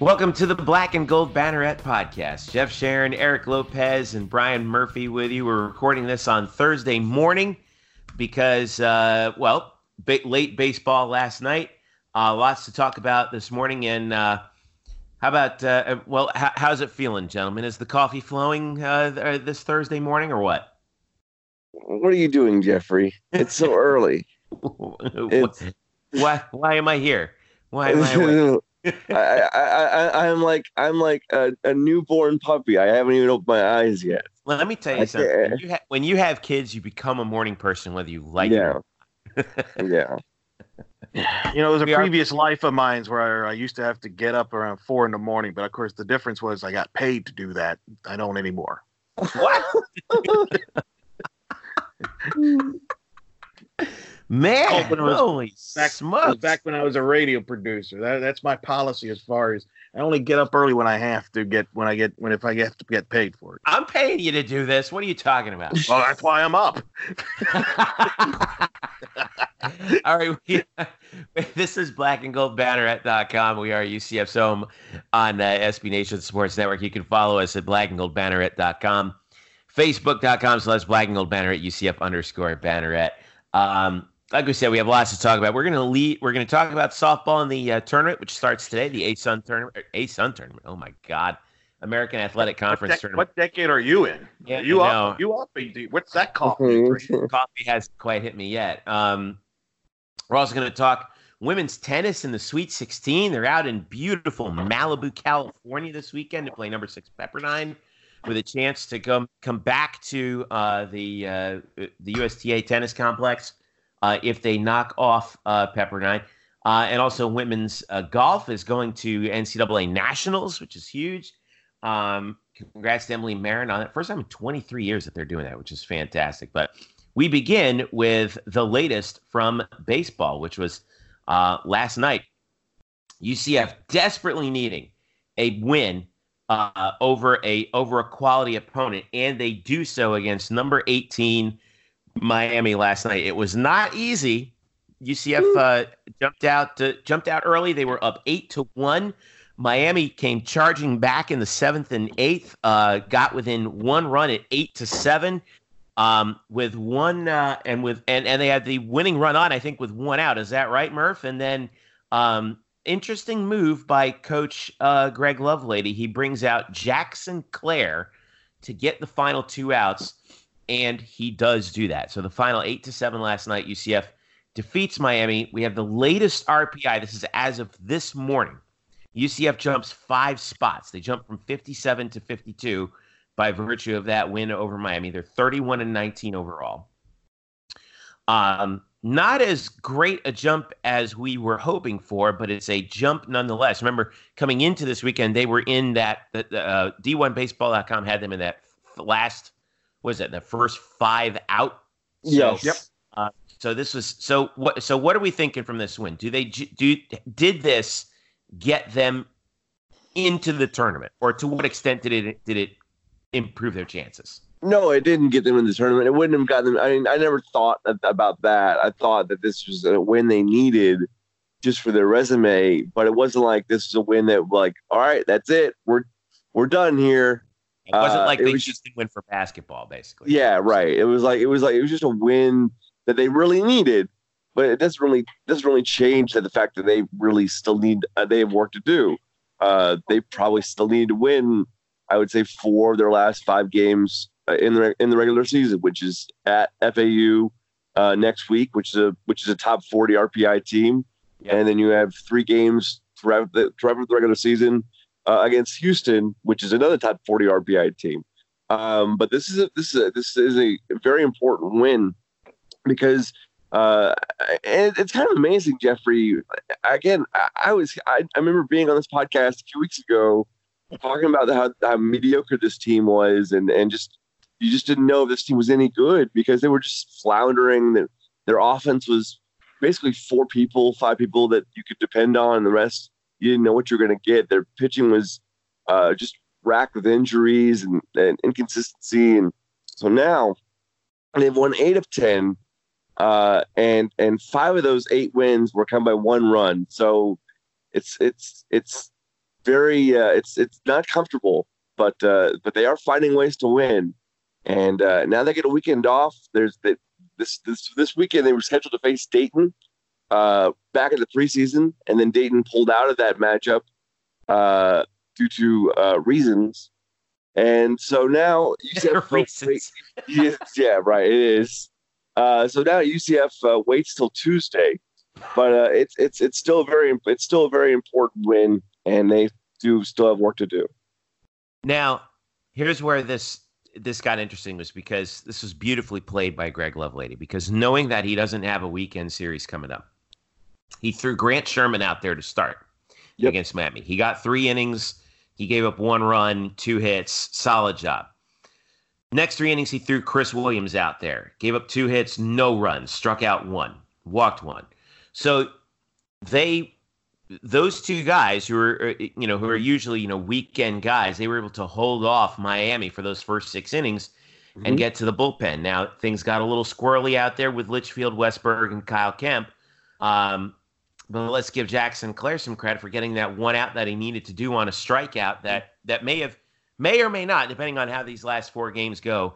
Welcome to the Black and Gold Banneret podcast. Jeff Sharon, Eric Lopez, and Brian Murphy with you. We're recording this on Thursday morning because, uh, well, ba- late baseball last night. Uh, lots to talk about this morning. And uh, how about, uh, well, h- how's it feeling, gentlemen? Is the coffee flowing uh, this Thursday morning or what? What are you doing, Jeffrey? It's so early. It's... Why? Why am I here? Why am I? I, I, I, I'm like I'm like a, a, newborn puppy. I haven't even opened my eyes yet. Well, let me tell you I something. When you, ha- when you, have kids, you become a morning person, whether you like yeah. it. yeah. You know, it was a we previous are... life of mine where I used to have to get up around four in the morning, but of course the difference was I got paid to do that. I don't anymore. What? Man, holy back, smokes. back when I was a radio producer. That, that's my policy as far as I only get up early when I have to get when I get when if I have to get paid for it. I'm paying you to do this. What are you talking about? well, that's why I'm up. All right. We, this is black and gold banneret.com. We are UCF's home on uh, SB Nation Sports Network. You can follow us at black and gold banneret.com, facebook.com slash black and gold banneret, UCF underscore banneret. Um, like we said, we have lots to talk about. We're going to lead. We're going to talk about softball in the uh, tournament, which starts today. The ASUN tournament. ASUN tournament. Oh my God, American Athletic Conference what de- tournament. What decade are you in? Yeah, you up? You up? What's that coffee? coffee hasn't quite hit me yet. Um, we're also going to talk women's tennis in the Sweet 16. They're out in beautiful Malibu, California this weekend to play number six Pepperdine with a chance to come come back to uh, the uh, the USTA tennis complex uh, if they knock off uh, Pepperdine. Uh, and also, women's uh, golf is going to NCAA Nationals, which is huge. Um, congrats to Emily Marron on it. First time in 23 years that they're doing that, which is fantastic. But we begin with the latest from baseball, which was uh, last night. UCF desperately needing a win uh, over a over a quality opponent, and they do so against number 18 Miami last night. It was not easy. UCF uh, jumped out to, jumped out early. They were up eight to one. Miami came charging back in the seventh and eighth. Uh, got within one run at eight to seven. Um, with one uh, and with and and they had the winning run on. I think with one out. Is that right, Murph? And then um, interesting move by Coach uh, Greg Lovelady. He brings out Jackson Clare to get the final two outs and he does do that. So the final eight to seven last night, UCF defeats Miami. We have the latest RPI. This is as of this morning. UCF jumps five spots. They jump from 57 to 52 by virtue of that win over Miami. They're 31 and 19 overall. Um, not as great a jump as we were hoping for, but it's a jump nonetheless. Remember, coming into this weekend, they were in that uh, D1Baseball.com had them in that last was it the first five out? So, yes. Yep. Uh, so this was so what? So what are we thinking from this win? Do they do did this get them into the tournament, or to what extent did it did it improve their chances? No, it didn't get them in the tournament. It wouldn't have gotten them. I mean, I never thought about that. I thought that this was a win they needed just for their resume, but it wasn't like this is a win that like, all right, that's it. We're we're done here. It wasn't uh, like they was just didn't win for basketball, basically. Yeah, right. It was like it was like it was just a win that they really needed, but it doesn't really doesn't really change the fact that they really still need uh, they have work to do. Uh, they probably still need to win. I would say four of their last five games uh, in the in the regular season, which is at FAU uh, next week, which is a which is a top forty RPI team, and then you have three games throughout the throughout the regular season uh, against Houston, which is another top 40 RPI team. Um, but this is a, this is a, this is a very important win because uh, and it's kind of amazing, Jeffrey. Again, I, I was I, I, remember being on this podcast a few weeks ago talking about how, how mediocre this team was, and and just you just didn't know if this team was any good because they were just floundering. Their, their offense was basically four people, five people that you could depend on, and the rest you didn't know what you're going to get. Their pitching was uh, just racked with injuries and, and, inconsistency, and so now they've won eight of ten, uh, and and five of those eight wins were come by one run. So it's it's it's very uh, it's it's not comfortable, but uh, but they are finding ways to win. And uh, now they get a weekend off. There's the, this this this weekend they were scheduled to face Dayton uh, back in the preseason, and then Dayton pulled out of that matchup uh, due to uh, reasons. And so now UCF reasons. yeah, yeah, right. It is. Uh, so now UCF uh, waits till Tuesday, but uh, it's it's it's still a very it's still a very important win, and they do still have work to do. Now, here's where this this got interesting was because this was beautifully played by Greg Lovelady because knowing that he doesn't have a weekend series coming up, he threw Grant Sherman out there to start yep. against Miami. He got three innings. He gave up one run, two hits, solid job. Next three innings, he threw Chris Williams out there, gave up two hits, no runs, struck out one, walked one. So they, those two guys who are, uh, you know, who are usually, you know, weekend guys, they were able to hold off Miami for those first six innings mm-hmm. and get to the bullpen. Now things got a little squirrely out there with Litchfield, Westburg, and Kyle Kemp. Um, but let's give Jackson Clare some credit for getting that one out that he needed to do on a strikeout that that may have may or may not, depending on how these last four games go,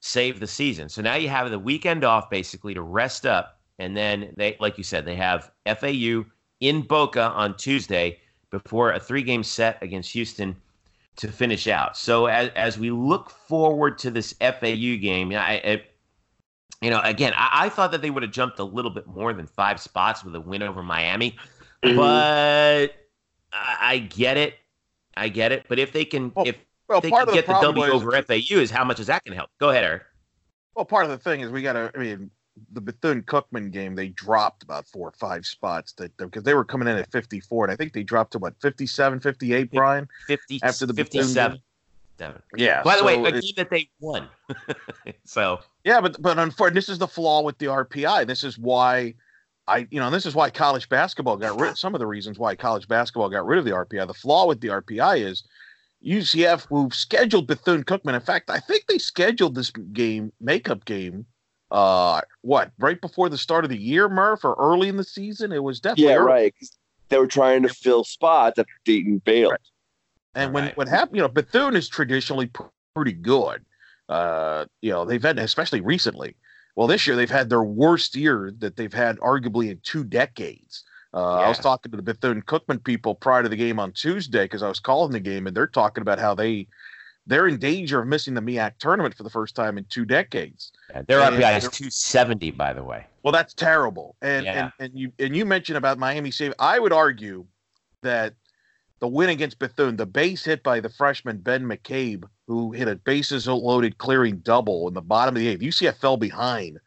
save the season. So now you have the weekend off basically to rest up, and then they, like you said, they have FAU in Boca on Tuesday before a three-game set against Houston to finish out. So as as we look forward to this FAU game, I, I you know, again, I, I, thought that they would have jumped a little bit more than five spots with a win over Miami, mm-hmm. but I, I, get it. I get it. But if they can, well, if well, they can the get the W over FAU, is how much is that going to help? Go ahead, Eric. Well, part of the thing is we got to. I mean, the Bethune Cookman game, they dropped about four or five spots that because they were coming in at 54, and I think they dropped to what 57, 58, Brian. 50 after the 57. Seven. Yeah. By the so way, a game that they won. so yeah, but but unfortunately, this is the flaw with the RPI. This is why I, you know, this is why college basketball got rid. Some of the reasons why college basketball got rid of the RPI. The flaw with the RPI is UCF, who scheduled Bethune Cookman. In fact, I think they scheduled this game, makeup game, uh, what right before the start of the year, Murph, or early in the season. It was definitely yeah, early. right. They were trying to fill spots after Dayton bailed. Right. And when right. what happened, you know, Bethune is traditionally pretty good. Uh, you know, they've had, especially recently. Well, this year they've had their worst year that they've had arguably in two decades. Uh, yeah. I was talking to the Bethune Cookman people prior to the game on Tuesday because I was calling the game, and they're talking about how they they're in danger of missing the MEAC tournament for the first time in two decades. Yeah, their RPI is 270, by the way. Well, that's terrible. And yeah. and and you and you mentioned about Miami save. I would argue that the win against Bethune, the base hit by the freshman Ben McCabe, who hit a bases loaded clearing double in the bottom of the eighth. UCF fell behind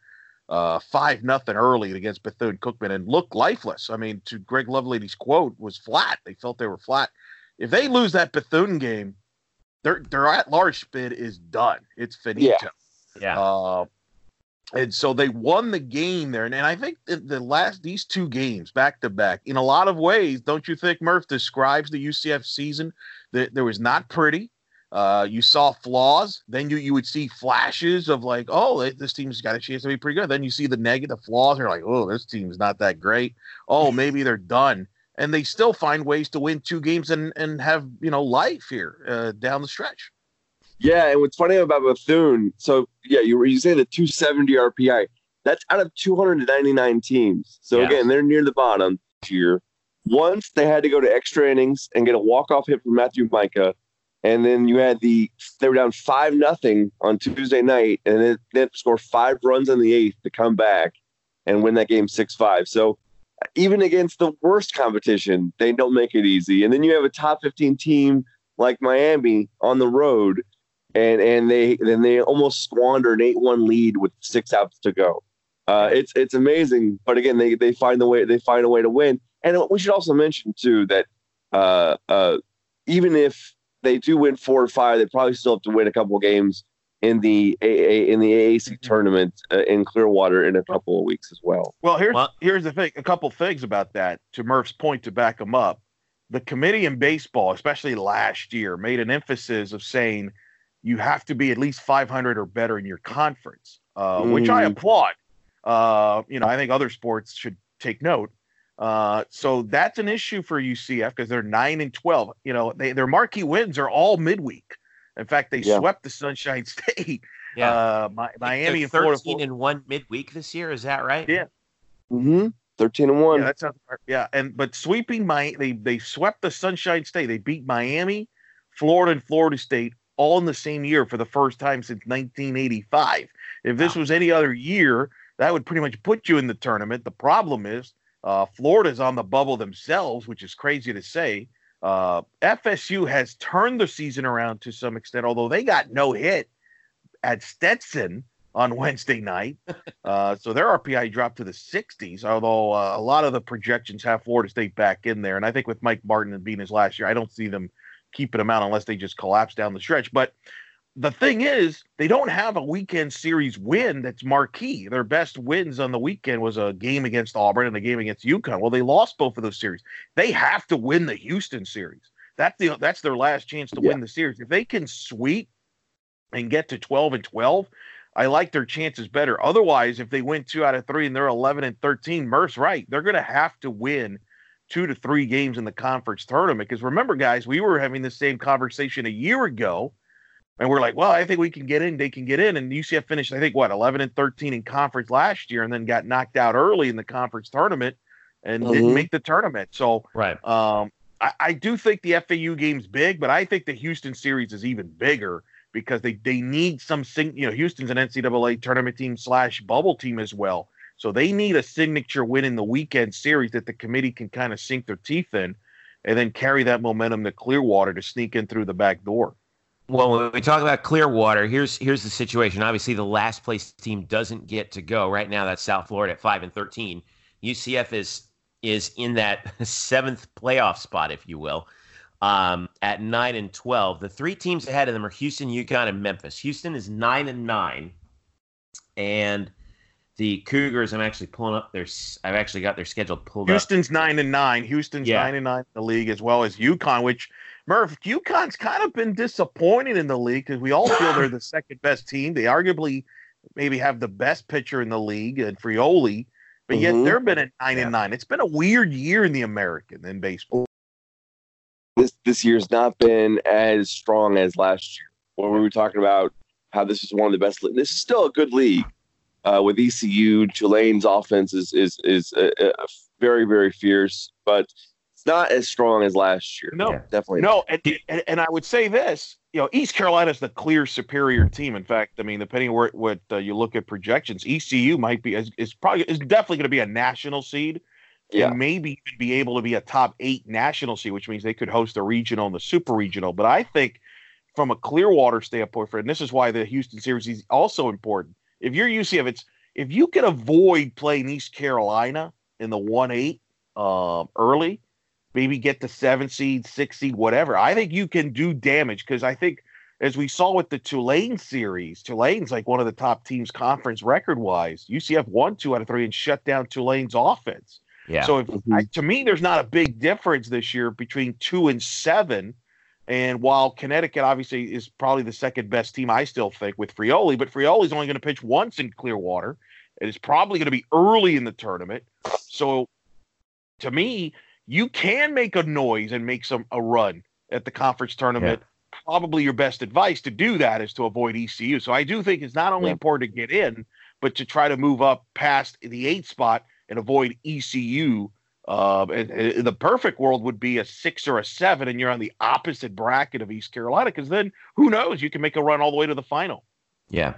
uh, five nothing early against Bethune Cookman and looked lifeless. I mean, to Greg Lovelady's quote, was flat. They felt they were flat. If they lose that Bethune game, their their at large bid is done. It's finito. Yeah. yeah. Uh, and so they won the game there. And, and I think the last these two games back to back, in a lot of ways, don't you think Murph describes the UCF season? That there was not pretty. Uh, you saw flaws. Then you you would see flashes of like, oh, this team's got a chance to be pretty good. Then you see the negative flaws. And you're like, oh, this team's not that great. Oh, maybe they're done. And they still find ways to win two games and and have you know life here uh, down the stretch. Yeah, and what's funny about Bethune, so yeah, you you say the 270 RPI. That's out of 299 teams. So again, they're near the bottom here. Once they had to go to extra innings and get a walk off hit from Matthew Micah, and then you had the they were down five nothing on Tuesday night, and then they score five runs in the eighth to come back and win that game six five. So uh, even against the worst competition, they don't make it easy. And then you have a top 15 team like Miami on the road and and they then they almost squander an eight one lead with six outs to go. Uh, it's it's amazing, but again, they they find the way they find a way to win. And we should also mention too that uh, uh, even if they do win four or five, they probably still have to win a couple of games in the AA in the AAC mm-hmm. tournament uh, in Clearwater in a couple of weeks as well. Well, here's here's the thing. A couple things about that. To Murph's point, to back them up, the committee in baseball, especially last year, made an emphasis of saying you have to be at least 500 or better in your conference, uh, mm. which I mm. applaud. Uh, you know, I think other sports should take note. Uh, so that's an issue for UCF because they're nine and twelve. You know, they, their marquee wins are all midweek. In fact, they Yeah. swept the Sunshine State. Yeah. Uh, Miami and They're Florida. 13 and one midweek this year. Is that right? Yeah. Mm-hmm. Thirteen and one. Yeah, that sounds. Yeah, and but sweeping my they they swept the Sunshine State. They beat Miami, Florida, and Florida State all in the same year for the first time since 1985. If this was any other year, that would pretty much put you in the tournament. The problem is uh, Florida's on the bubble themselves, which is crazy to say. Uh, FSU has turned the season around to some extent, although they got no hit at Stetson on Wednesday night. Uh, so their RPI dropped to the 60s, although uh, a lot of the projections have Florida State back in there. And I think with Mike Martin and being his last year, I don't see them keeping them out unless they just collapse down the stretch. But the thing is, they don't have a weekend series win that's marquee. Their best wins on the weekend was a game against Auburn and a game against UConn. Well, they lost both of those series. They have to win the Houston series. That's the that's their last chance to Yeah. win the series. If they can sweep and get to 12 and 12, I like their chances better. Otherwise, if they win two out of three and they're 11 and 13, Murph's right. They're going to have to win two to three games in the conference tournament. Because remember, guys, we were having the same conversation a year ago. And we're like, well, I think we can get in. They can get in. And UCF finished, I think, what, 11 and 13 in conference last year and then got knocked out early in the conference tournament and didn't Mhm. make the tournament. So Right. um, I, I do think the FAU game's big, but I think the Houston series is even bigger because they they need some sing. You know, Houston's an NCAA tournament team slash bubble team as well, so they need a signature win in the weekend series that the committee can kind of sink their teeth in, and then carry that momentum to Clearwater to sneak in through the back door. Well, when we talk about Clearwater, here's here's the situation. Obviously, the last place team doesn't get to go right now. That's South Florida at five and thirteen. UCF is is in that seventh playoff spot, if you will, um, at nine and twelve. The three teams ahead of them are Houston, UConn, and Memphis. Houston is nine and nine, and the Cougars. I'm actually pulling up their. s- I've actually got their schedule pulled up. Houston's nine and nine. Houston's Yeah. nine and nine in the league as well as UConn, which Murph, UConn's kind of been disappointed in the league because we all feel they're the second best team. They arguably maybe have the best pitcher in the league and Feole, but yet Mhm. they've been at nine Yeah. and nine. It's been a weird year in the American in baseball. this this year's not been as strong as last year. When we were talking about how this is one of the best, this is still a good league. Uh, with ECU, Tulane's offense is is is uh, uh, very very fierce, but it's not as strong as last year. No. Yeah. definitely. No, and, and, and I would say this, you know, East Carolina's the clear superior team. In fact, I mean, depending where what uh, you look at projections, ECU might be is, is probably is definitely going to be a national seed. Yeah. and maybe even be able to be a top eight national seed, which means they could host a regional and the super regional. But I think from a Clearwater standpoint, for and this is why the Houston series is also important. If you're UCF, it's if you can avoid playing East Carolina in the one eight um, early, maybe get the seven seed, six seed, whatever. I think you can do damage because I think as we saw with the Tulane series, Tulane's like one of the top teams conference record wise. UCF won two out of three and shut down Tulane's offense. Yeah. So if Mhm. I, to me, there's not a big difference this year between two and seven. And while Connecticut obviously is probably the second best team, I still think with Feole, but Feole's only going to pitch once in Clearwater. It is probably going to be early in the tournament. So to me, you can make a noise and make some a run at the conference tournament. Probably your best advice to do that is to avoid ECU. So I do think it's not only Yeah. important to get in, but to try to move up past the eight spot and avoid ECU. Uh, and, and the perfect world would be a six or a seven, and you're on the opposite bracket of East Carolina, because then who knows? You can make a run all the way to the final. Yeah.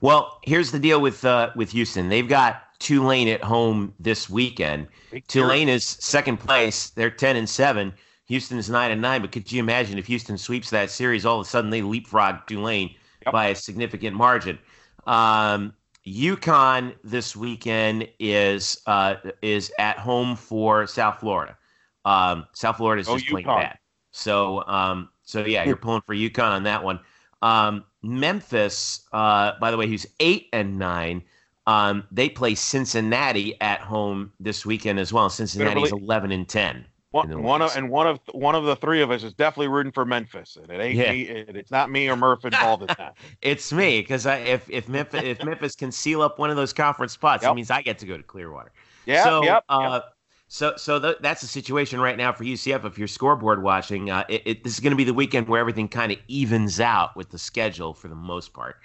Well, here's the deal with uh, with Houston. They've got Tulane at home this weekend. Tulane is second place. They're ten and seven. Houston is nine and nine. But could you imagine if Houston sweeps that series? All of a sudden, they leapfrog Tulane Yep. by a significant margin. Um, UConn this weekend is uh, is at home for South Florida. Um, South Florida is Go just playing bad. So um, so yeah, you're pulling for UConn on that one. Um, Memphis, uh, by the way, who's eight and nine. Um, they play Cincinnati at home this weekend as well. Cincinnati's eleven and ten. One, one of and one of one of the three of us is definitely rooting for Memphis, and it ain't Yeah. me. It, it's not me or Murph involved in that. It's me because if if Memphis if Memphis can seal up one of those conference spots, Yep. it means I get to go to Clearwater. Yeah, so, yep, uh, yep. So, so th- that's the situation right now for UCF. If you're scoreboard watching, uh, it, it, this is going to be the weekend where everything kind of evens out with the schedule for the most part.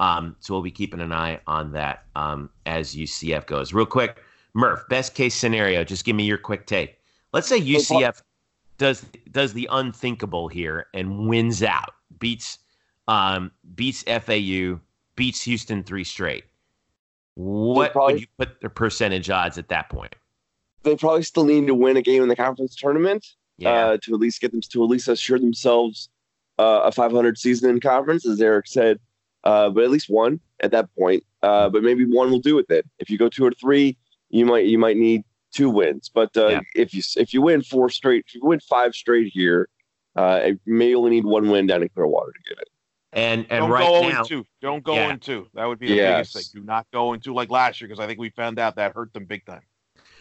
Um, so we'll be keeping an eye on that um, as UCF goes. Real quick, Murph, best case scenario. Just give me your quick take. Let's say UCF does does the unthinkable here and wins out, beats um, beats FAU, beats Houston three straight. What probably- would you put their percentage odds at that point? They probably still need to win a game in the conference tournament Yeah, uh, to at least get them to at least assure themselves uh, a 500 season in conference, as Eric said. Uh, but at least one at that point. Uh, but maybe one will do with it. If you go two or three, you might you might need two wins. But uh, Yeah. if you if you win four straight, if you win five straight here, uh, you may only need one win down in Clearwater to get it. and and Don't right go now, 2. Don't go Yeah. 0 2. That would be the Yes. biggest thing. Do not go 0 2 like last year because I think we found out that hurt them big time.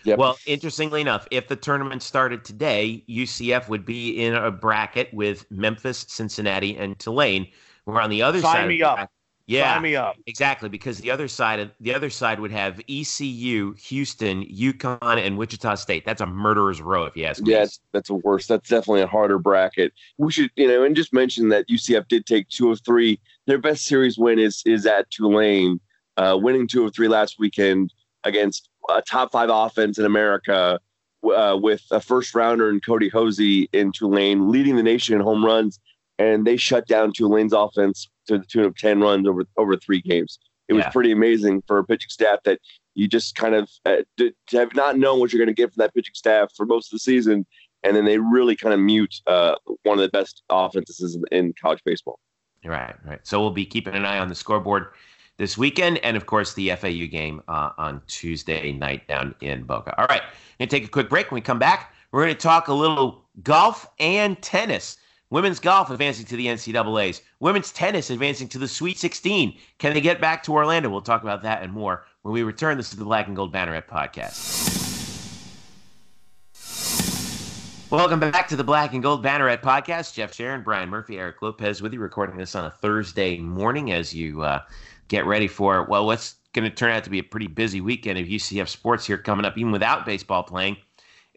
Yep. Well, interestingly enough, if the tournament started today, UCF would be in a bracket with Memphis, Cincinnati, and Tulane. We're on the other Sign side. of me the up. Bracket. Yeah, Sign me up. exactly. Because the other side of the other side would have ECU, Houston, UConn, and Wichita State. That's a murderer's row, if you ask me. Yeah, it's, that's a worse. That's definitely a harder bracket. We should, you know, and just mention that UCF did take two of three. Their best series win is is at Tulane, uh, winning two of three last weekend against a top five offense in America, uh, with a first rounder in Kody Hoese in Tulane, leading the nation in home runs, and they shut down Tulane's offense to the tune of ten runs over over three games. It was pretty amazing for a pitching staff that you just kind of uh, to to have not known what you're going to get from that pitching staff for most of the season and then they really kind of mute uh, one of the best offenses in, college baseball. Right, right. So we'll be keeping an eye on the scoreboard this weekend, and of course the FAU game uh, on Tuesday night down in Boca. All right, gonna take a quick break. When we come back, we're gonna talk a little golf and tennis. Women's golf advancing to the NCAA's. Women's tennis advancing to the Sweet 16. Can they get back to Orlando? We'll talk about that and more when we return. This is the Black and Gold Banneret podcast. Welcome back to the Black and Gold Banneret podcast. Jeff Sharon, Brian Murphy, Eric Lopez with you, recording this on a Thursday morning as you uh, get ready for, well, what's going to turn out to be a pretty busy weekend of UCF sports here coming up, even without baseball playing.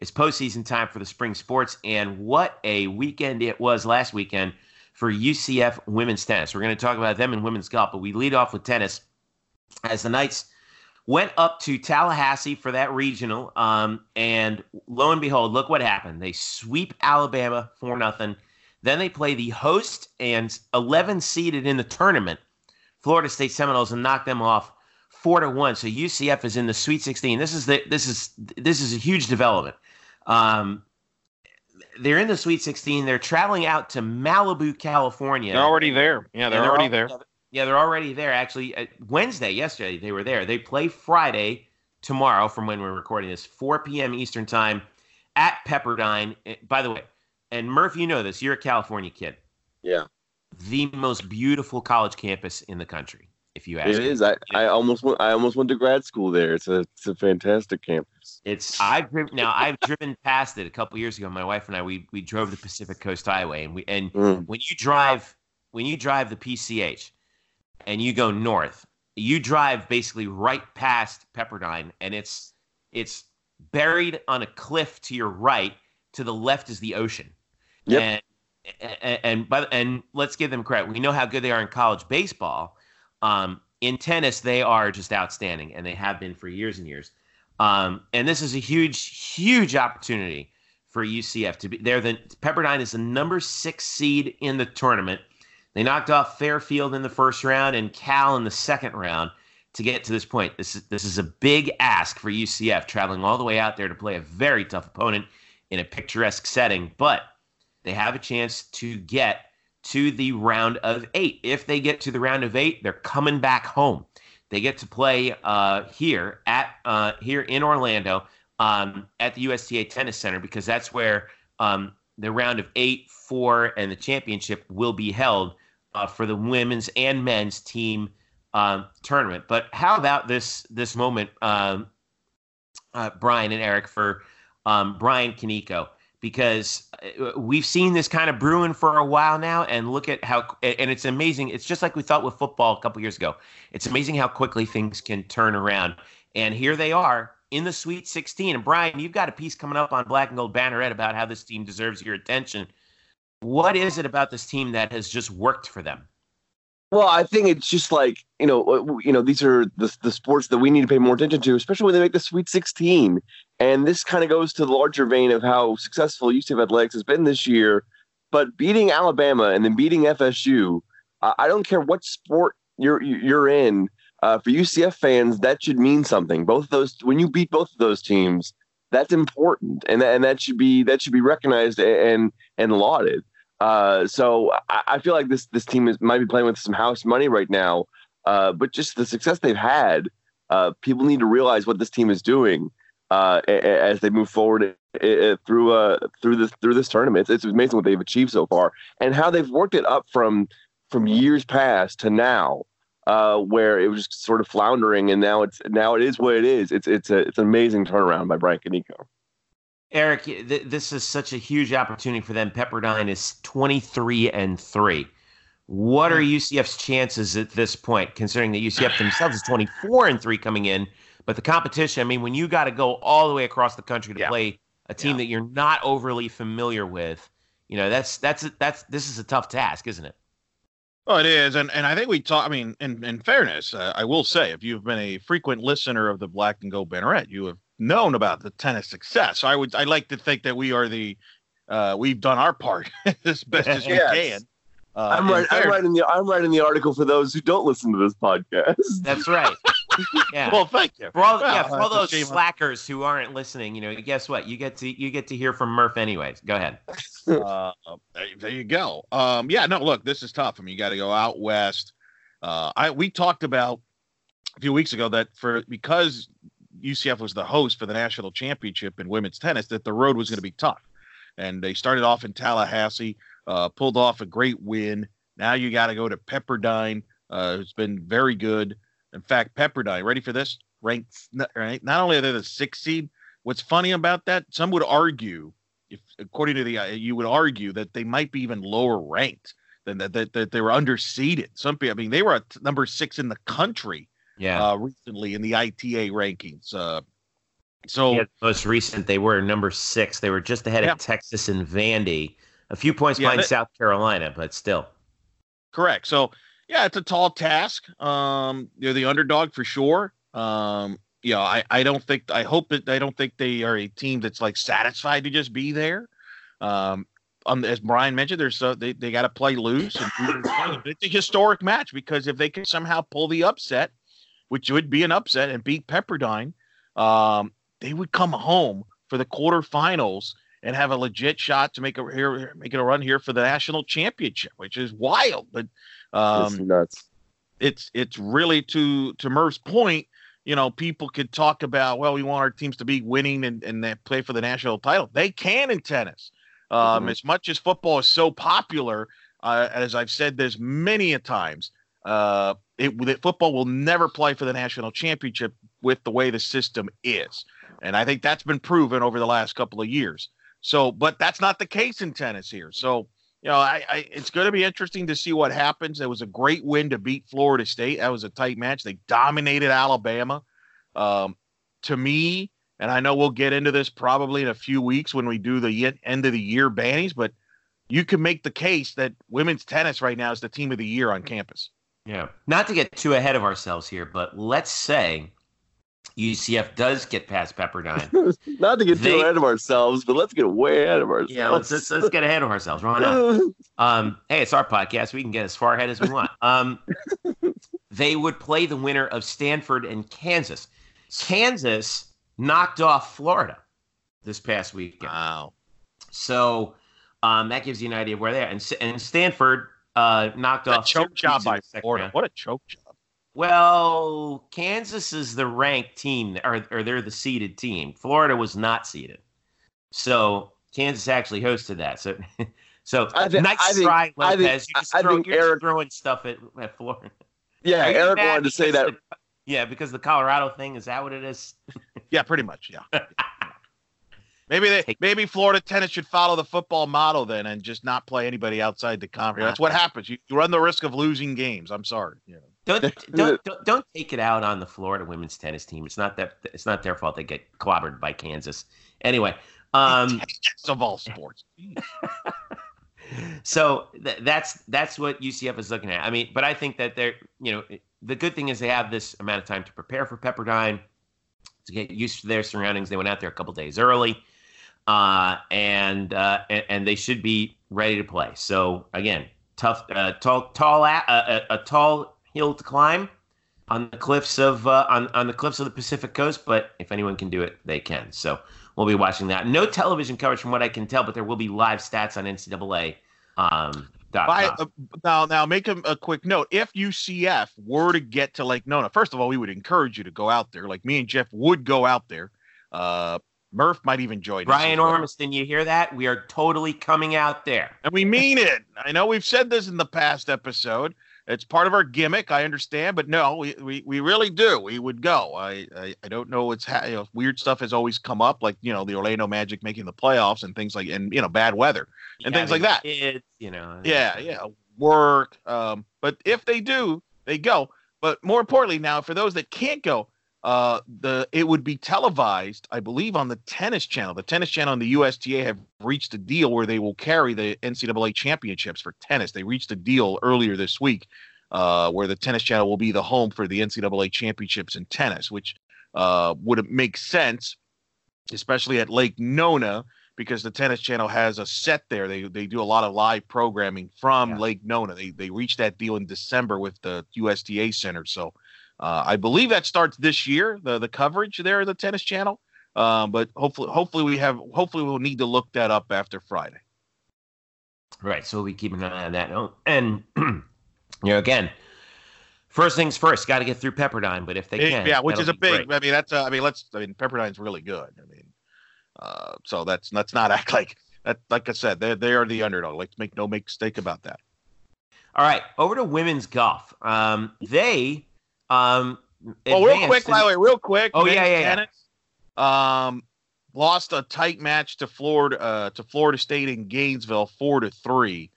It's postseason time for the spring sports, and what a weekend it was last weekend for UCF women's tennis. We're going to talk about them in women's golf, but we lead off with tennis as the Knights went up to Tallahassee for that regional, um, and lo and behold, look what happened. They sweep Alabama for nothing. Then they play the host and 11 seeded in the tournament, Florida State Seminoles, and knock them off four to one. So UCF is in the Sweet 16. This is the this is this is a huge development. Um, they're in the Sweet 16. They're traveling out to Malibu, California. They're already there. Yeah, they're And already all- there. yeah, Yeah, they're already there. Actually, uh, Wednesday, yesterday, they were there. They play Friday, tomorrow, from when we're recording this, 4 p.m. Eastern Time at Pepperdine. By the way, and Murph, you know this. You're a California kid. Yeah, The most beautiful college campus in the country, if you ask it is. I, I almost went. I almost went to grad school there. It's a it's a fantastic campus. It's I've driven now I've driven past it a couple years ago. My wife and I we we drove the Pacific Coast Highway and we and Mm. when you drive when you drive the PCH and you go north, you drive basically right past Pepperdine and it's it's buried on a cliff to your right. To the left is the ocean. Yep. And and and, but, and let's give them credit. We know how good they are in college baseball. Um, in tennis, they are just outstanding, and they have been for years and years. Um, and this is a huge, huge opportunity for UCF to be. They're the Pepperdine is the number six seed in the tournament. They knocked off Fairfield in the first round and Cal in the second round to get to this point. This is this is a big ask for UCF, traveling all the way out there to play a very tough opponent in a picturesque setting, but they have a chance to get to the round of eight. If they get to the round of eight, they're coming back home. They get to play uh, here at uh, here in Orlando um, at the USTA Tennis Center because that's where um, the round of eight, four, and the championship will be held uh, for the women's and men's team um, tournament. But how about this this moment, um, uh, Brian and Eric, for um, Brian Kaneko? Because uh, we've seen this kind of brewing for a while now, and look at how and it's amazing. It's just like we thought with football a couple years ago. It's amazing how quickly things can turn around. And here they are in the Sweet 16. And Brian, you've got a piece coming up on Black and Gold Banneret about how this team deserves your attention. What is it about this team that has just worked for them? Well, I think it's just like you know, uh, you know, these are the the sports that we need to pay more attention to, especially when they make the Sweet 16. And this kind of goes to the larger vein of how successful UCF athletics has been this year. But beating Alabama and then beating FSU, I don't care what sport you're you're in. Uh, for UCF fans, that should mean something. Both of those, when you beat both of those teams, that's important, and and that should be that should be recognized and and lauded. Uh, so I, I, feel like this this team is, might be playing with some house money right now, uh, but just the success they've had, uh, people need to realize what this team is doing uh, as they move forward through uh, through this through this tournament. It's, it's amazing what they've achieved so far and how they've worked it up from from years past to now. Uh, where it was just sort of floundering, and now it's now it is what it is. It's it's a it's an amazing turnaround by Brian Kaneko. Eric, th- this is such a huge opportunity for them. Pepperdine is 23 and 3. What are UCF's chances at this point, considering that UCF themselves is 24 and 3 coming in? But the competition, I mean, when you got to go all the way across the country to yeah. play a team yeah. that you're not overly familiar with, you know, that's that's that's this is a tough task, isn't it? Well, it is, and and I think we talk. I mean, in in fairness, uh, I will say, if you've been a frequent listener of the Black and Gold Banneret, you have known about the tennis success. So I would I like to think that we are the uh, we've done our part as best as we yes. can. Uh, I'm right. I'm writing the I'm writing the article for those who don't listen to this podcast. That's right. Yeah. well, thank you. For all, well, yeah, for all those slackers who aren't listening, you know, guess what? You get to you get to hear from Murph anyways. Go ahead. Uh, there you go. Um, yeah, no, look, this is tough. I mean, you got to go out west. Uh, I we talked about a few weeks ago that for because UCF was the host for the national championship in women's tennis, that the road was going to be tough. And they started off in Tallahassee, uh, pulled off a great win. Now you got to go to Pepperdine. Uh, it's been very good. In fact, Pepperdine, ready for this? Ranked, right? Not only are they the sixth seed, what's funny about that? Some would argue, if according to the, uh, you would argue that they might be even lower ranked than that, that, that they were underseeded. Some people, I mean, they were at number six in the country yeah. Uh, recently in the ITA rankings. Uh, so yeah, most recent, they were number six. They were just ahead yeah. of Texas and Vandy, a few points yeah, behind that, South Carolina, but still. Correct. So yeah, it's a tall task. Um, they're the underdog for sure. Um, you know, I, I don't think I hope that I don't think they are a team that's like satisfied to just be there. Um, um as Brian mentioned, there's so they, they got to play loose. And it's a historic match because if they can somehow pull the upset, which would be an upset, and beat Pepperdine, um, they would come home for the quarterfinals and have a legit shot to make a here make it a run here for the national championship, which is wild. But um, nuts. It's it's really to to Murph's point. You know, people could talk about well, we want our teams to be winning and and play for the national title. They can in tennis. Um, mm-hmm. As much as football is so popular, uh, as I've said this many a times, uh, it, that football will never play for the national championship with the way the system is. And I think that's been proven over the last couple of years. So, but that's not the case in tennis here. So, you know, I, I it's going to be interesting to see what happens. It was a great win to beat Florida State. That was a tight match. They dominated Alabama. Um, to me, and I know we'll get into this probably in a few weeks when we do the end of the year bannies, but you can make the case that women's tennis right now is the team of the year on campus. Yeah. Not to get too ahead of ourselves here, but let's say UCF does get past Pepperdine. Not to get they, too ahead of ourselves, but let's get way ahead of ourselves. Yeah, let's let's, let's get ahead of ourselves. Why not? Um, hey, it's our podcast. We can get as far ahead as we want. Um, they would play the winner of Stanford and Kansas. Kansas knocked off Florida this past weekend. Wow. So um, that gives you an idea of where they are. And, and Stanford uh, knocked that off. Choke job by Florida. What a choke job. Well, Kansas is the ranked team, or, or they're the seeded team. Florida was not seeded, so Kansas actually hosted that. So, so I think, nice I think, try, Lopez. I think, you just I throw, think Eric throwing stuff at, at Florida. Yeah, Eric wanted to say that. The, yeah, because the Colorado thing is that what it is? yeah, pretty much. Yeah. Maybe they, maybe Florida tennis should follow the football model then and just not play anybody outside the conference. That's what happens. You, you run the risk of losing games. I'm sorry. Yeah. Don't, don't don't don't take it out on the Florida women's tennis team. It's not that it's not their fault they get clobbered by Kansas. Anyway, um, of all sports. so th- that's that's what UCF is looking at. I mean, but I think that they're you know the good thing is they have this amount of time to prepare for Pepperdine to get used to their surroundings. They went out there a couple days early, uh, and, uh, and, and they should be ready to play. So again, tough, uh, tall, tall, a, a, a, tall hill to climb on the cliffs of uh, on on the cliffs of the Pacific Coast. But if anyone can do it, they can. So we'll be watching that. No television coverage from what I can tell, but there will be live stats on NCAA. Um, by, uh, now, now make a, a, quick note. If UCF were to get to Lake Nona, first of all, we would encourage you to go out there. Like me and Jeff would go out there. Uh, Murph might even join Brian us. Brian Ormiston, you hear that? We are totally coming out there. And we mean it. I know we've said this in the past episode. It's part of our gimmick. I understand, but no, we, we, we really do. We would go. I I, I don't know what's ha- you know, weird stuff has always come up, like you know the Orlando Magic making the playoffs and things like and you know bad weather and things like that. Kids, you know. Yeah, yeah, work. Um, but if they do, they go. But more importantly, now for those that can't go, uh, the it would be televised, I believe, on the tennis channel. The tennis channel and the USTA have reached a deal where they will carry the NCAA championships for tennis. They reached a deal earlier this week uh, where the tennis channel will be the home for the NCAA championships in tennis, which uh, would make sense, especially at Lake Nona, because the tennis channel has a set there. They they do a lot of live programming from yeah. Lake Nona. They they reached that deal in December with the USTA Center. So uh, I believe that starts this year, the the coverage there, the tennis channel. Um, but hopefully, hopefully we have, hopefully we'll need to look that up after Friday. Right. So we'll be keeping an eye on that. Oh, and you know, again, first things first, got to get through Pepperdine. But if they can, yeah, which is a big. Great. I mean, that's. Uh, I mean, let's. I mean, Pepperdine's really good. I mean, uh, so that's let's not act like that. Like I said, they they are the underdog. Let's make no mistake about that. All right, over to women's golf. Um, they um, well, real quick, by the way, real quick. Oh yeah, yeah, tennis, yeah. Um, lost a tight match to Florida uh, to Florida State in Gainesville, four to three.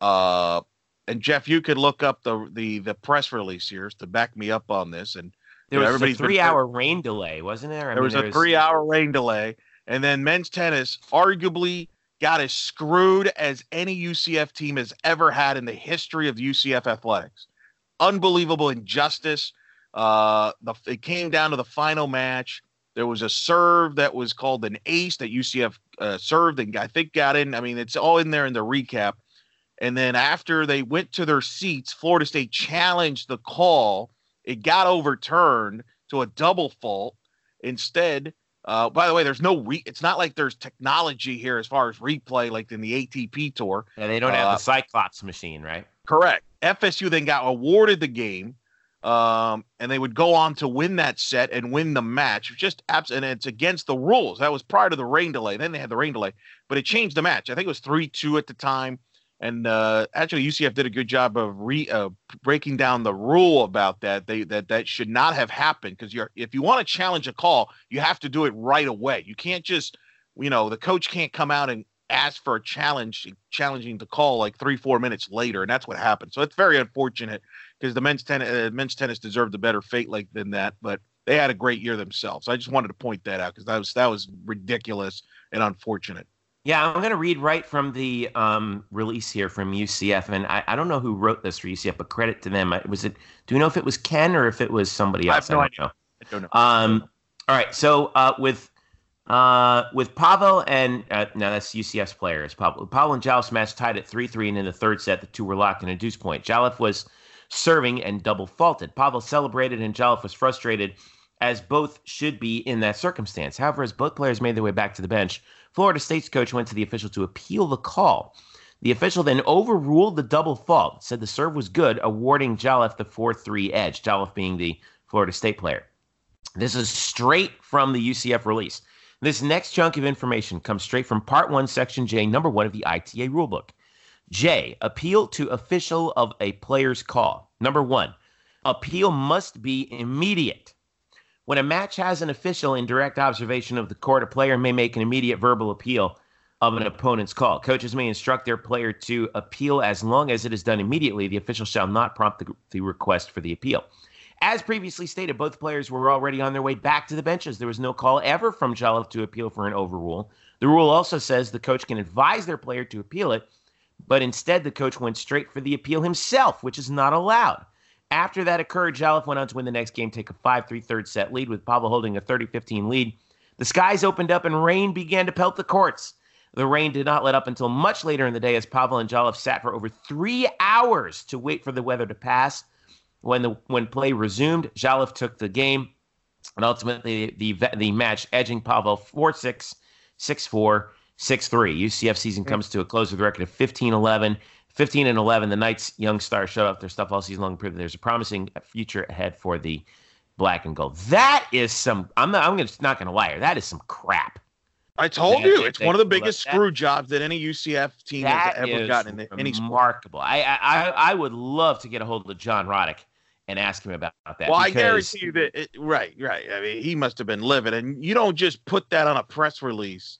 Uh, and Jeff, you could look up the the the press release here to back me up on this. And there was a three hour rain delay, wasn't there? I there mean, was a three hour rain delay, and then men's tennis arguably got as screwed as any UCF team has ever had in the history of UCF athletics unbelievable injustice. Uh, the, it came down to the final match. There was a serve that was called an ace that UCF uh, served and I think got in. I mean, it's all in there in the recap. And then after they went to their seats, Florida State challenged the call. It got overturned to a double fault. Instead, uh, by the way, there's no re. It's not like there's technology here as far as replay, like in the ATP tour. Yeah, they don't have the uh, Cyclops machine, right? Correct. FSU then got awarded the game, um, and they would go on to win that set and win the match. Just abs- and it's against the rules. That was prior to the rain delay. Then they had the rain delay, but it changed the match. I think it was three two at the time. And uh, actually, UCF did a good job of re uh, breaking down the rule about that. They that that should not have happened because you're if you want to challenge a call, you have to do it right away. You can't just you know the coach can't come out and asked for a challenge, challenging the call like three, four minutes later, and that's what happened. So it's very unfortunate because the men's tennis, uh, men's tennis deserved a better fate like than that, but they had a great year themselves. I just wanted to point that out because that was that was ridiculous and unfortunate. Yeah, I'm going to read right from the um, release here from UCF, and I, I, don't know who wrote this for UCF, but credit to them. Was it? Do we know if it was Ken or if it was somebody else? I have no I idea. Know. I don't know. Um, all right, so uh, with uh, with Pavel and uh, now that's UCF's players. Pavel, Pavel and Jalef match tied at 3 3, and in the third set, the two were locked in a deuce point. Jalef was serving and double faulted. Pavel celebrated, and Jalef was frustrated, as both should be in that circumstance. However, as both players made their way back to the bench, Florida State's coach went to the official to appeal the call. The official then overruled the double fault, said the serve was good, awarding Jalef the 4 3 edge, Jalef being the Florida State player. This is straight from the UCF release. This next chunk of information comes straight from Part 1, Section J, Number 1 of the ITA Rulebook. J. Appeal to official of a player's call. Number 1. Appeal must be immediate. When a match has an official in direct observation of the court, a player may make an immediate verbal appeal of an opponent's call. Coaches may instruct their player to appeal as long as it is done immediately. The official shall not prompt the, the request for the appeal. As previously stated, both players were already on their way back to the benches. There was no call ever from Jolliffe to appeal for an overrule. The rule also says the coach can advise their player to appeal it, but instead the coach went straight for the appeal himself, which is not allowed. After that occurred, Jolliffe went on to win the next game, take a 5 3 third set lead, with Pavel holding a 30 15 lead. The skies opened up and rain began to pelt the courts. The rain did not let up until much later in the day as Pavel and Jolliffe sat for over three hours to wait for the weather to pass. When the when play resumed, Jolliffe took the game, and ultimately the the match edging Pavel 4 6, 6 4, 6 3. UCF season comes to a close with a record of 15 11. 15 and 11, the Knights' young stars showed off their stuff all season long, proved there's a promising future ahead for the black and gold. That is some. I'm not. I'm just not going to lie. here. That is some crap. I told you, it's one of the biggest that, screw jobs that any UCF team has ever gotten in any sport. Remarkable. I, I I would love to get a hold of John Roddick and ask him about that. Well, I guarantee you that. It, right, right. I mean, he must have been livid, and you don't just put that on a press release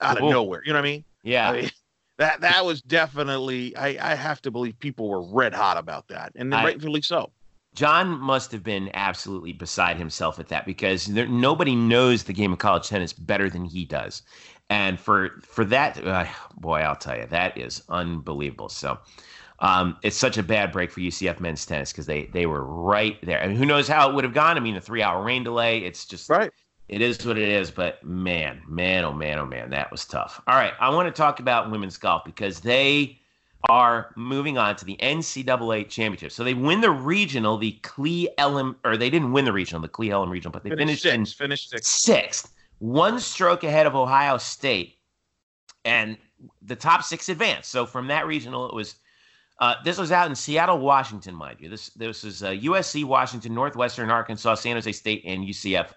out of nowhere. You know what I mean? Yeah. I mean, that that was definitely. I I have to believe people were red hot about that, and I, rightfully so. John must have been absolutely beside himself at that because there, nobody knows the game of college tennis better than he does, and for for that, uh, boy, I'll tell you, that is unbelievable. So, um, it's such a bad break for UCF men's tennis because they they were right there. I mean, who knows how it would have gone? I mean, a three hour rain delay. It's just right. It is what it is, but man, man, oh man, oh man, that was tough. All right, I want to talk about women's golf because they are moving on to the NCAA championship. So they win the regional, the Cle Elum, or they didn't win the regional, the Cle Elum regional, but they finished, finished sixth, in finished sixth. sixth, one stroke ahead of Ohio State, and the top six advanced. So from that regional, it was. Uh, this was out in Seattle, Washington, mind you. This this is uh, USC, Washington, Northwestern, Arkansas, San Jose State, and UCF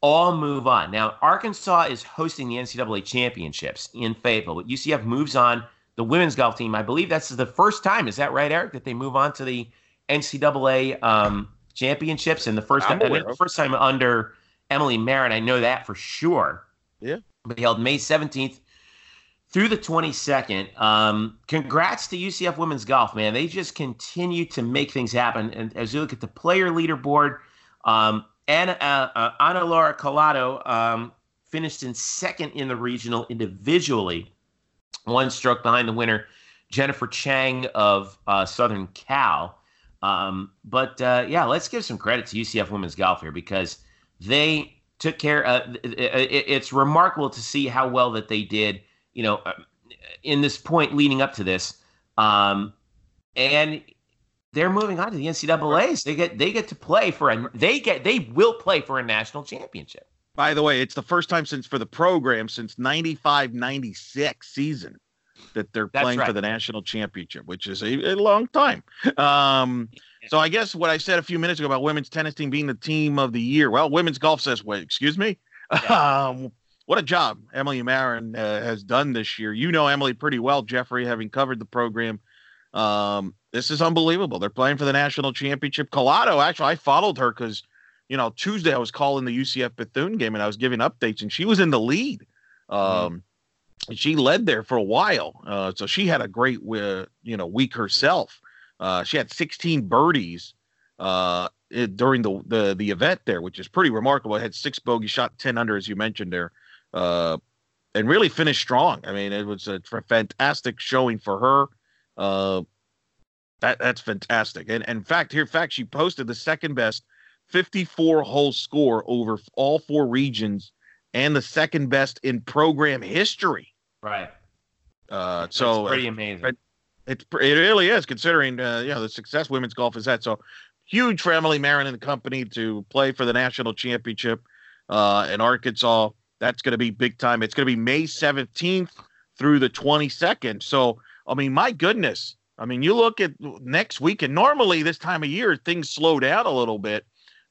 all move on. Now, Arkansas is hosting the NCAA championships in Fayetteville, but UCF moves on the women's golf team. I believe that's the first time. Is that right, Eric? That they move on to the NCAA um, championships and the first time, the first time under Emily Marron. I know that for sure. Yeah. They held May seventeenth through the 22nd. Um, congrats to UCF women's golf, man. They just continue to make things happen. And as you look at the player leaderboard, um, Anna, uh, uh, Ana Laura Collado um, finished in second in the regional individually one stroke behind the winner, Jennifer Chang of uh, Southern Cal. Um, but uh, yeah, let's give some credit to UCF women's golf here because they took care. It, it's remarkable to see how well that they did. You know, uh, in this point leading up to this, um, and they're moving on to the NCAA's. They get they get to play for a they get they will play for a national championship. By the way, it's the first time since for the program since 95 96 season that they're That's playing right. for the national championship, which is a, a long time. Um, so I guess what I said a few minutes ago about women's tennis team being the team of the year. Well, women's golf says, wait, excuse me. Yeah. um, what a job Emily Marron uh, has done this year. You know Emily pretty well, Jeffrey, having covered the program. Um, this is unbelievable. They're playing for the national championship. Collado, actually, I followed her because – you know, Tuesday I was calling the UCF Bethune game and I was giving updates, and she was in the lead. Mm-hmm. Um, mm-hmm. She led there for a while, uh, so she had a great, uh, you know, week herself. Uh, she had 16 birdies uh, it, during the, the the event there, which is pretty remarkable. I had six bogey, shot 10 under, as you mentioned there, uh, and really finished strong. I mean, it was a fantastic showing for her. Uh, that that's fantastic. And, and in fact, here, in fact, she posted the second best 54 hole score over all four regions and the second best in program history. Right. Uh, so That's pretty amazing. It, it, it really is considering, uh, you know, the success women's golf has had. So huge for Emily Marron and the company to play for the national championship uh, in Arkansas. That's going to be big time. It's going to be May 17th through the 22nd. So, I mean, my goodness. I mean, you look at next week, and normally this time of year, things slow down a little bit.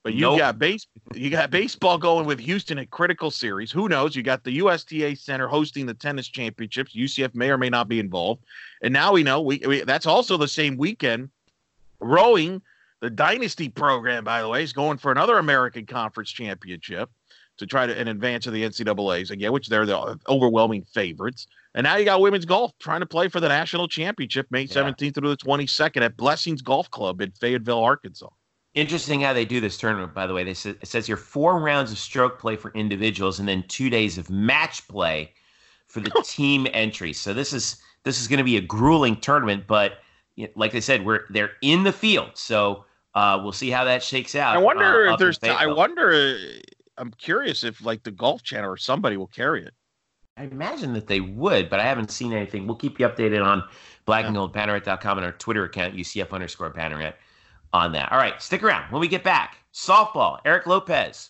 But you nope. got base you got baseball going with Houston at critical series. Who knows? You got the USTA Center hosting the tennis championships. UCF may or may not be involved. And now we know we, we that's also the same weekend. Rowing, the Dynasty program, by the way, is going for another American Conference championship. to try to an advance of the NCAA's again, which they're the overwhelming favorites. And now you got women's golf trying to play for the national championship May 17th through the 22nd at Blessings Golf Club in Fayetteville, Arkansas. Interesting how they do this tournament, by the way. They say, it says here four rounds of stroke play for individuals and then two days of match play for the team entry. So this is this is going to be a grueling tournament, but like I said, we're they're in the field, so uh, we'll see how that shakes out. I wonder uh, if there's. I wonder. Uh, I'm curious if like the Golf Channel or somebody will carry it. I imagine that they would, but I haven't seen anything. We'll keep you updated on black and gold banneret.com and our Twitter account, UCF underscore banneret, on that. All right, stick around. When we get back, softball, Eric Lopez.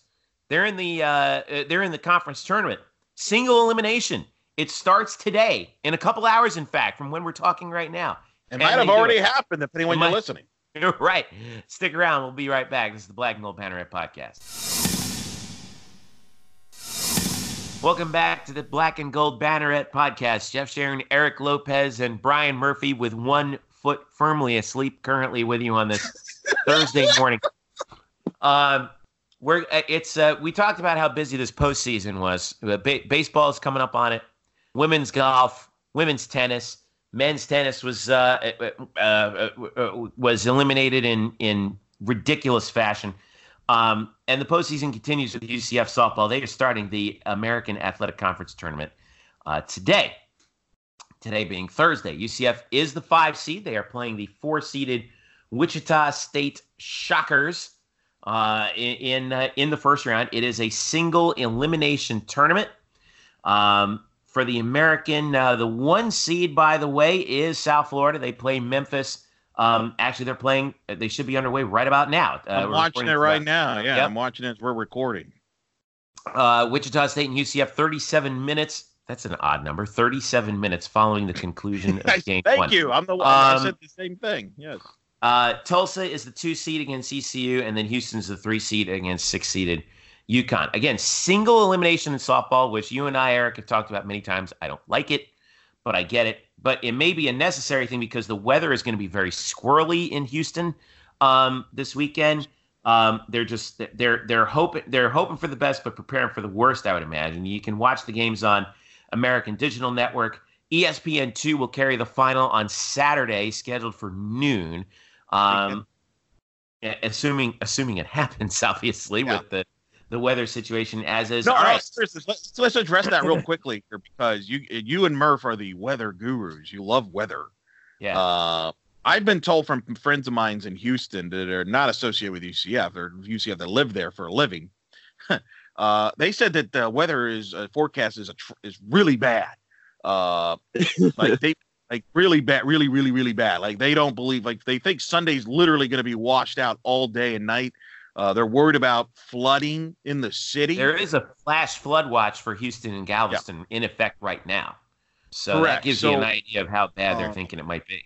They're in the uh, uh, they're in the conference tournament. Single elimination. It starts today, in a couple hours, in fact, from when we're talking right now. It might have already happened, depending when you're listening. You're right. Stick around. We'll be right back. This is the Black and Gold Banneret Podcast. Welcome back to the Black and Gold Banneret Podcast. Jeff Sharon, Eric Lopez, and Brian Murphy with one foot firmly asleep currently with you on this Thursday morning. Um, we're uh, it's uh, we talked about how busy this postseason was. Uh, ba- baseball is coming up on it. Women's golf, women's tennis men's tennis was uh, uh, uh, was eliminated in in ridiculous fashion. Um, and the postseason continues with UCF softball. They are starting the American Athletic Conference tournament today. Today being Thursday, UCF is the five seed. They are playing the four seeded Wichita State Shockers uh, in in, in the first round. It is a single elimination tournament. Um, for the American. Uh, the one seed, by the way, is South Florida. They play Memphis. Um, actually, they're playing. They should be underway right about now. Uh, I'm watching it right now. Yeah, yep. I'm watching it as we're recording. Uh, Wichita State and UCF, 37 minutes. That's an odd number. 37 minutes following the conclusion of game Thank one. you. I'm the one. Um, I said the same thing. Yes. Uh, Tulsa is the two seed against ECU, and then Houston's the three seed against six seeded UConn. Again, single elimination in softball, which you and I, Eric, have talked about many times. I don't like it, but I get it. But it may be a necessary thing because the weather is going to be very squirrely in Houston um, this weekend. Um, they're just they're they're hoping they're hoping for the best, but preparing for the worst. I would imagine. You can watch the games on American Digital Network. ESPN two will carry the final on Saturday, scheduled for noon. Um, assuming assuming it happens, obviously, yeah. with the the weather situation as is. No, All right. let's, let's address that real quickly here because you you and Murph are the weather gurus. You love weather. Yeah. Uh, I've been told from friends of mine in Houston that are not associated with UCF, they're UCF that live there for a living. uh, they said that the weather is uh, forecast is a tr- is really bad. Uh, like they like really bad, really, really, really bad. Like they don't believe like they think Sunday's literally going to be washed out all day and night. Uh, they're worried about flooding in the city. There is a flash flood watch for Houston and Galveston yeah. in effect right now. So Correct. that gives so, you an idea of how bad they're uh, thinking it might be.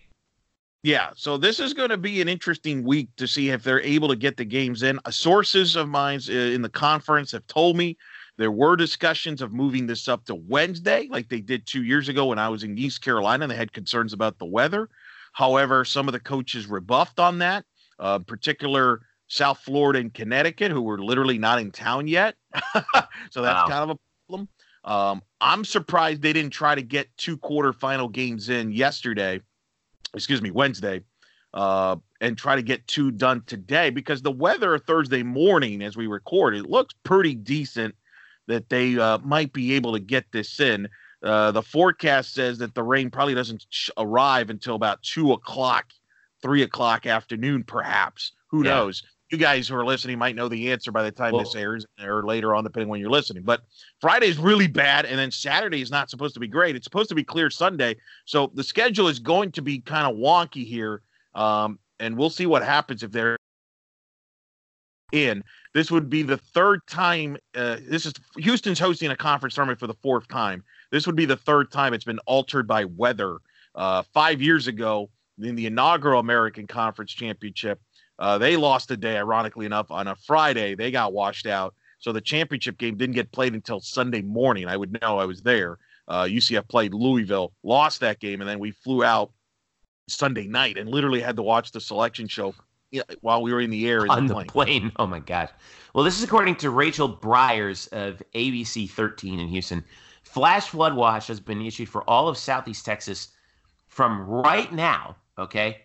Yeah, so this is going to be an interesting week to see if they're able to get the games in. Uh, sources of mine uh, in the conference have told me there were discussions of moving this up to Wednesday, like they did two years ago when I was in East Carolina. They had concerns about the weather. However, some of the coaches rebuffed on that. Uh, particular South Florida and Connecticut, who were literally not in town yet. so that's wow. kind of a problem. Um, I'm surprised they didn't try to get two quarterfinal games in yesterday, excuse me, Wednesday, uh, and try to get two done today because the weather Thursday morning, as we record, it looks pretty decent that they uh, might be able to get this in. Uh, the forecast says that the rain probably doesn't sh- arrive until about two o'clock, three o'clock afternoon, perhaps. Who yeah. knows? you guys who are listening might know the answer by the time well, this airs or later on, depending when you're listening. But Friday is really bad, and then Saturday is not supposed to be great. It's supposed to be clear Sunday, so the schedule is going to be kind of wonky here. Um, and we'll see what happens if they're in. This would be the third time. Uh, this is Houston's hosting a conference tournament for the fourth time. This would be the third time it's been altered by weather. Uh, five years ago, in the inaugural American Conference Championship, uh, they lost a day, ironically enough, on a Friday. They got washed out. So the championship game didn't get played until Sunday morning. I would know I was there. Uh, UCF played Louisville, lost that game, and then we flew out Sunday night and literally had to watch the selection show while we were in the air on the the plane. plane. Oh my gosh. Well, this is according to Rachel Briers of ABC 13 in Houston. Flash flood watch has been issued for all of Southeast Texas from right now. Okay,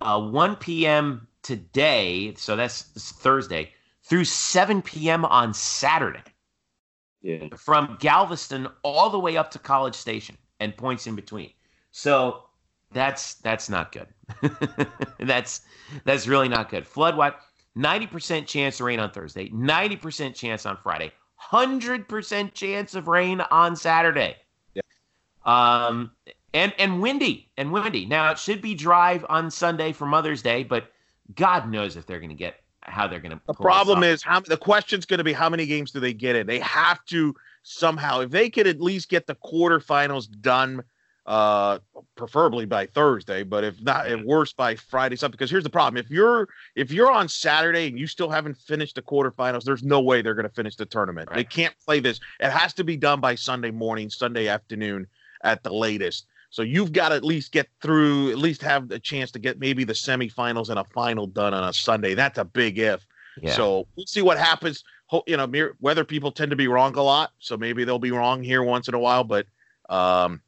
uh, 1 p.m. today. So that's, that's Thursday through 7 p.m. on Saturday Yeah. from Galveston all the way up to College Station and points in between. So that's that's not good. that's that's really not good. Flood watch, 90% chance of rain on Thursday, 90% chance on Friday, 100% chance of rain on Saturday. Yeah. Um and and windy and windy. Now it should be dry on Sunday for Mother's Day, but God knows if they're going to get how they're going to. The problem is how the question's going to be how many games do they get in? They have to somehow if they could at least get the quarterfinals done uh preferably by Thursday, but if not at worst by Friday something because here's the problem. If you're if you're on Saturday and you still haven't finished the quarterfinals, there's no way they're going to finish the tournament. They can't play this. It has to be done by Sunday morning, Sunday afternoon at the latest. So you've got to at least get through, at least have a chance to get maybe the semifinals and a final done on a Sunday. That's a big if. Yeah. So we'll see what happens. You know, mere- weather people tend to be wrong a lot, so maybe they'll be wrong here once in a while. But um,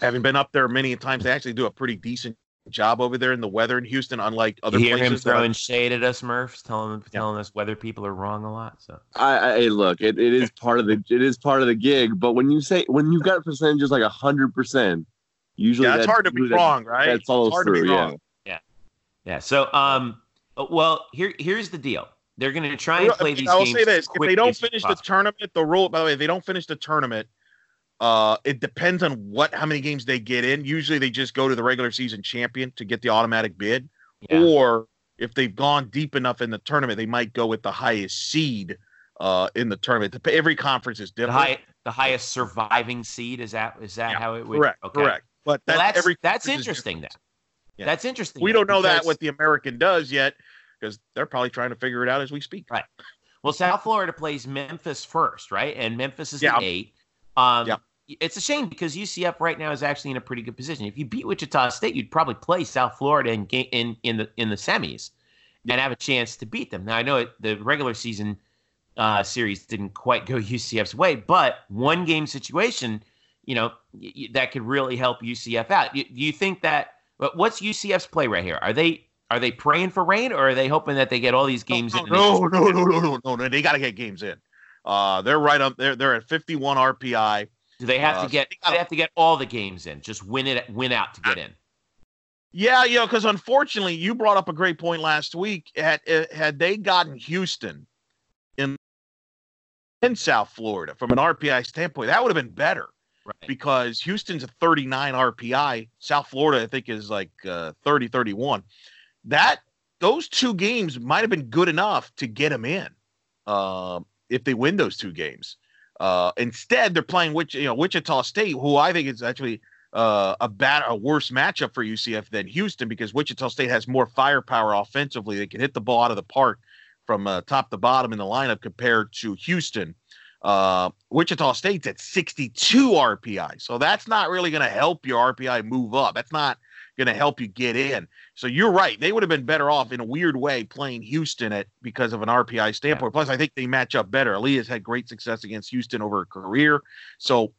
having been up there many times, they actually do a pretty decent job over there in the weather in Houston, unlike other you hear him places. that I- throwing shade at us, Murphs, telling telling us whether people are wrong a lot. So I, I hey, look, it, it is part of the it is part of the gig. But when you say when you've got percentages like hundred percent, usually yeah, it's hard to be that- wrong, right? That follows it's hard through. to be yeah. wrong. yeah. So um, well here here's the deal. They're going to try and play I mean, these I will games. say this: as if they don't as finish the tournament, the rule. By the way, if they don't finish the tournament, uh, it depends on what how many games they get in. Usually, they just go to the regular season champion to get the automatic bid, Yeah. or if they've gone deep enough in the tournament, they might go with the highest seed uh, in the tournament. Every conference is the high the highest surviving seed is that is that Yeah, how it would correct, okay. correct. But Well, that's, that's every that's interesting. Then. Yeah. that's interesting. We don't know that what the American does yet because they're probably trying to figure it out as we speak. Right. Well, South Florida plays Memphis first, right? And Memphis is Yeah. the eight. Um, Yeah. It's a shame because UCF right now is actually in a pretty good position. If you beat Wichita State, you'd probably play South Florida in in in the in the semis and have a chance to beat them. Now I know it, the regular season uh, series didn't quite go UCF's way, but one game situation, you know, y- y- that could really help UCF out. Do you think that? What's UCF's play right here? Are they are they praying for rain, or are they hoping that they get all these games no, in? No, no, no, no, no, no, no. They got to get games in. Uh, they're right up. They're they're at 51 RPI. Do they have Uh, to get? they they have to get all the games in. Just win it. Win out to get in. Yeah, you know, because unfortunately, you brought up a great point last week. Had uh, had they gotten Houston in in South Florida from an RPI standpoint, that would have been better Right. because Houston's a 39 RPI. South Florida, I think, is like uh, 30, 31. That those two games might have been good enough to get them in uh, if they win those two games. Uh, instead, they're playing which you know Wichita State, who I think is actually uh, a bad, a worse matchup for UCF than Houston because Wichita State has more firepower offensively. They can hit the ball out of the park from uh, top to bottom in the lineup compared to Houston. Uh, Wichita State's at 62 RPI, so that's not really going to help your RPI move up. That's not going to help you get in. So you're right; they would have been better off in a weird way playing Houston at because of an RPI standpoint. Plus, I think they match up better. Aaliyah's had great success against Houston over a career, so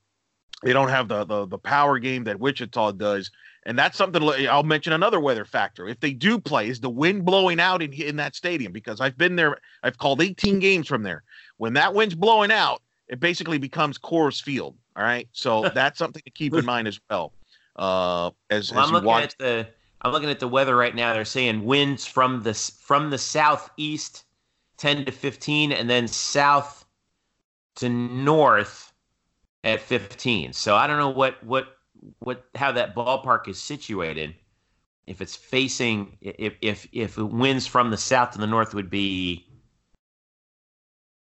they don't have the, the the power game that Wichita does, and that's something. I'll mention another weather factor. If they do play, is the wind blowing out in in that stadium? Because I've been there. I've called 18 games from there. When that wind's blowing out, it basically becomes Coors Field. All right, so that's something to keep in mind as well. Uh, as, Well, as I'm you looking watch, at the. I'm looking at the weather right now. They're saying winds from the from the southeast, 10 to 15, and then south to north at 15. So I don't know what what what how that ballpark is situated. If it's facing, if if if it winds from the south to the north would be.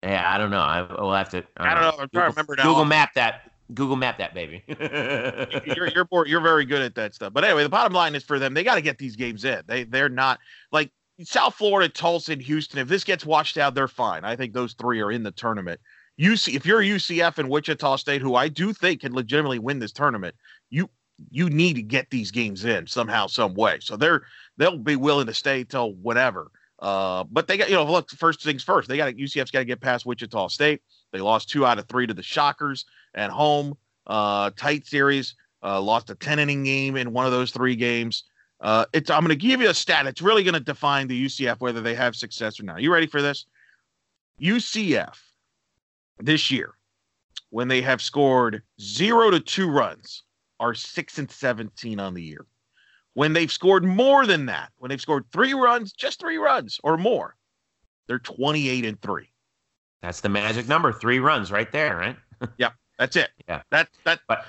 Yeah, I don't know. I will have to. I don't know. I'm trying to remember now. Google Map that. Google Map that baby. you're you're more, you're very good at that stuff. But anyway, the bottom line is for them, they got to get these games in. They they're not like South Florida, Tulsa, and Houston. If this gets washed out, they're fine. I think those three are in the tournament. UC, if you're UCF and Wichita State, who I do think can legitimately win this tournament, you you need to get these games in somehow, some way. So they're they'll be willing to stay till whatever. Uh, but they got you know look first things first. They got UCF's got to get past Wichita State. They lost two out of three to the Shockers at home. Uh, tight series. Uh, lost a 10 inning game in one of those three games. Uh, it's I'm going to give you a stat. It's really going to define the UCF whether they have success or not. You ready for this? UCF this year, when they have scored zero to two runs, are six and 17 on the year. When they've scored more than that, when they've scored three runs, just three runs or more, they're 28 and three. That's the magic number. Three runs right there, right? yep. That's it. Yeah. That, that, but,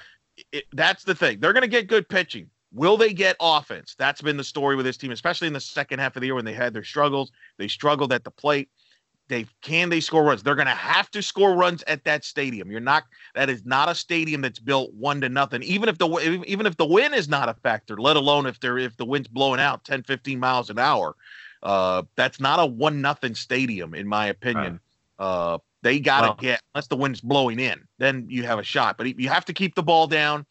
it, that's the thing. They're going to get good pitching. Will they get offense? That's been the story with this team, especially in the second half of the year when they had their struggles. They struggled at the plate. They can they score runs? They're going to have to score runs at that stadium. You're not that is not a stadium that's built one to nothing. Even if the even if the wind is not a factor, let alone if they're if the wind's blowing out 10 15 miles an hour. Uh, that's not a one nothing stadium in my opinion. Right. Uh, they got to well, get unless the wind's blowing in, then you have a shot. But you have to keep the ball down.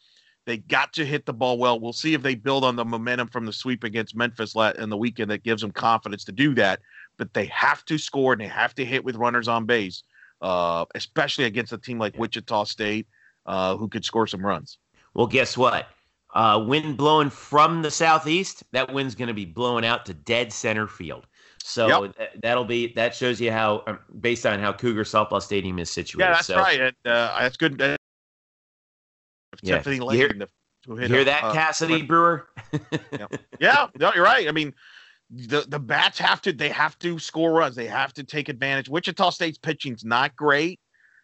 They got to hit the ball well. We'll see if they build on the momentum from the sweep against Memphis in the weekend that gives them confidence to do that but they have to score and they have to hit with runners on base, uh, especially against a team like Wichita State, uh, who could score some runs. Well, guess what? Uh, wind blowing from the southeast, that wind's going to be blowing out to dead center field. So yep. th- that'll be that shows you how, um, based on how Cougar Softball Stadium is situated. Yeah, that's so, right. And, uh, that's good. Uh, yeah. You hear, you hear that, uh, Cassidy Brewer? yeah. yeah, no, you're right. I mean, the the bats have to they have to score runs. They have to take advantage. Wichita State's pitching's not great,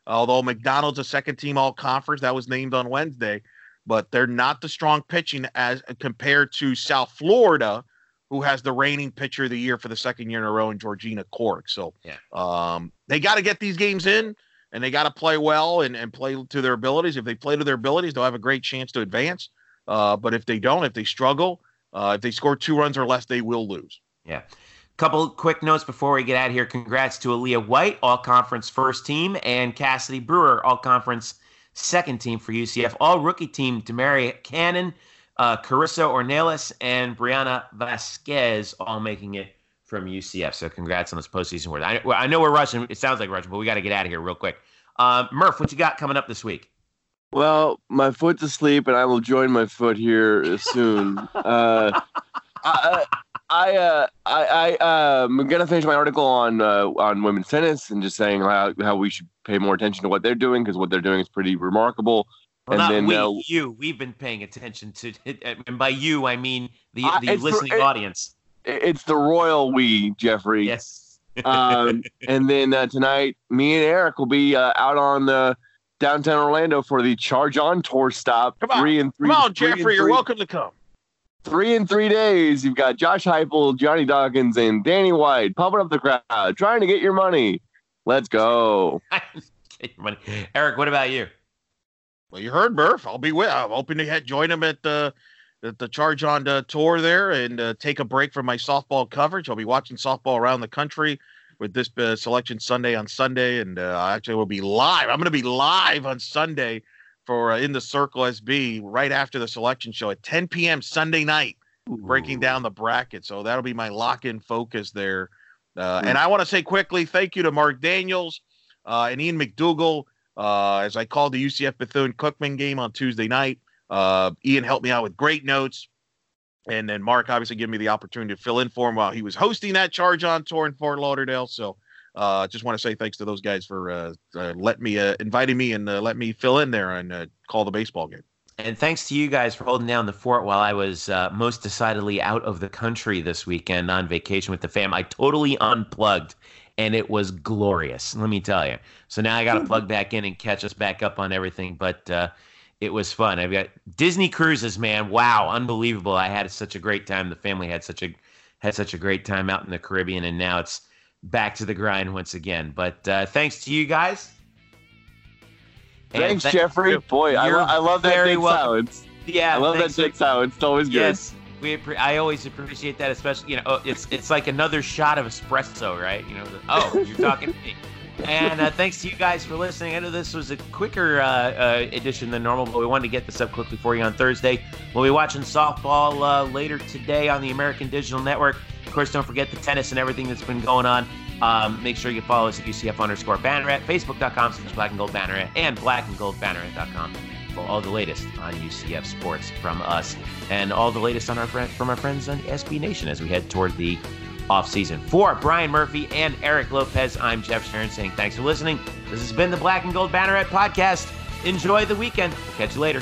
although McDonald's a second team all conference that was named on Wednesday, but they're not the strong pitching as compared to South Florida, who has the reigning pitcher of the year for the second year in a row in Georgina Corrick. So yeah, um, they got to get these games in and they got to play well and, and play to their abilities. If they play to their abilities, they'll have a great chance to advance. Uh, but if they don't, if they struggle, uh, if they score two runs or less, they will lose. Yeah. Couple quick notes before we get out of here. Congrats to Aaliyah White, all conference first team, and Cassidy Brewer, all conference second team for UCF. All rookie team, Demary Cannon, uh, Carissa Ornelas, and Brianna Vasquez, all making it from UCF. So congrats on this postseason work. I, I know we're rushing. It sounds like rushing, but we got to get out of here real quick. Uh, Murph, what you got coming up this week? Well, my foot's asleep, and I will join my foot here soon. uh, I, I, uh, I, I, am gonna finish my article on uh, on women's tennis and just saying how, how we should pay more attention to what they're doing because what they're doing is pretty remarkable. Well, and not then, we, uh, you. We've been paying attention to, and by you, I mean the the listening it, audience. It's the royal we, Jeffrey. Yes. um, and then uh, tonight, me and Eric will be uh, out on the downtown Orlando for the Charge On Tour stop. Come on, three and three. Come on, Jeffrey, you you're welcome to come. Three in three days. You've got Josh Heupel, Johnny Dawkins, and Danny White pumping up the crowd, trying to get your money. Let's go. get your money. Eric, what about you? Well, you heard Murph. I'll be with. I'm hoping to join him at the at the Charge On the tour there and uh, take a break from my softball coverage. I'll be watching softball around the country with this uh, selection Sunday on Sunday, and uh, I actually will be live. I'm going to be live on Sunday for uh, In the Circle SB right after the selection show at 10 p.m. Sunday night, Ooh. breaking down the bracket. So that'll be my lock-in focus there. Uh, and I want to say quickly, thank you to Mark Daniels uh, and Ian McDougal. Uh, as I called the UCF Bethune Cookman game on Tuesday night, Ian helped me out with great notes. And then Mark obviously gave me the opportunity to fill in for him while he was hosting that charge on tour in Fort Lauderdale. So uh, just want to say thanks to those guys for uh, uh, letting me, uh, inviting me and uh, let me fill in there and uh, call the baseball game. And thanks to you guys for holding down the fort while I was uh, most decidedly out of the country this weekend on vacation with the fam. I totally unplugged and it was glorious. Let me tell you. So now I got to plug back in and catch us back up on everything. But uh, it was fun. I've got Disney cruises, man. Wow, unbelievable! I had such a great time. The family had such a had such a great time out in the Caribbean, and now it's back to the grind once again. But uh, thanks to you guys. Thanks, th- Jeffrey. Boy, I, lo- I love that big silence. Yeah, I love that big silence. It's always good. Yes, we. I always appreciate that, especially you know, oh, it's it's like another shot of espresso, right? You know, oh, you're talking to me. and uh, thanks to you guys for listening. I know this was a quicker uh, uh, edition than normal, but we wanted to get this up quickly for you on Thursday. We'll be watching softball uh, later today on the American Digital Network. Of course, don't forget the tennis and everything that's been going on. Um, make sure you follow us at UCF underscore Banneret, Facebook.com slash Black and Gold Banneret, and blackandgoldbanneret.com for all the latest on UCF sports from us and all the latest on our friend, from our friends on SB Nation as we head toward the off season. For Brian Murphy and Eric Lopez, I'm Jeff Stern saying thanks for listening. This has been the Black and Gold Banneret podcast. Enjoy the weekend. We'll catch you later.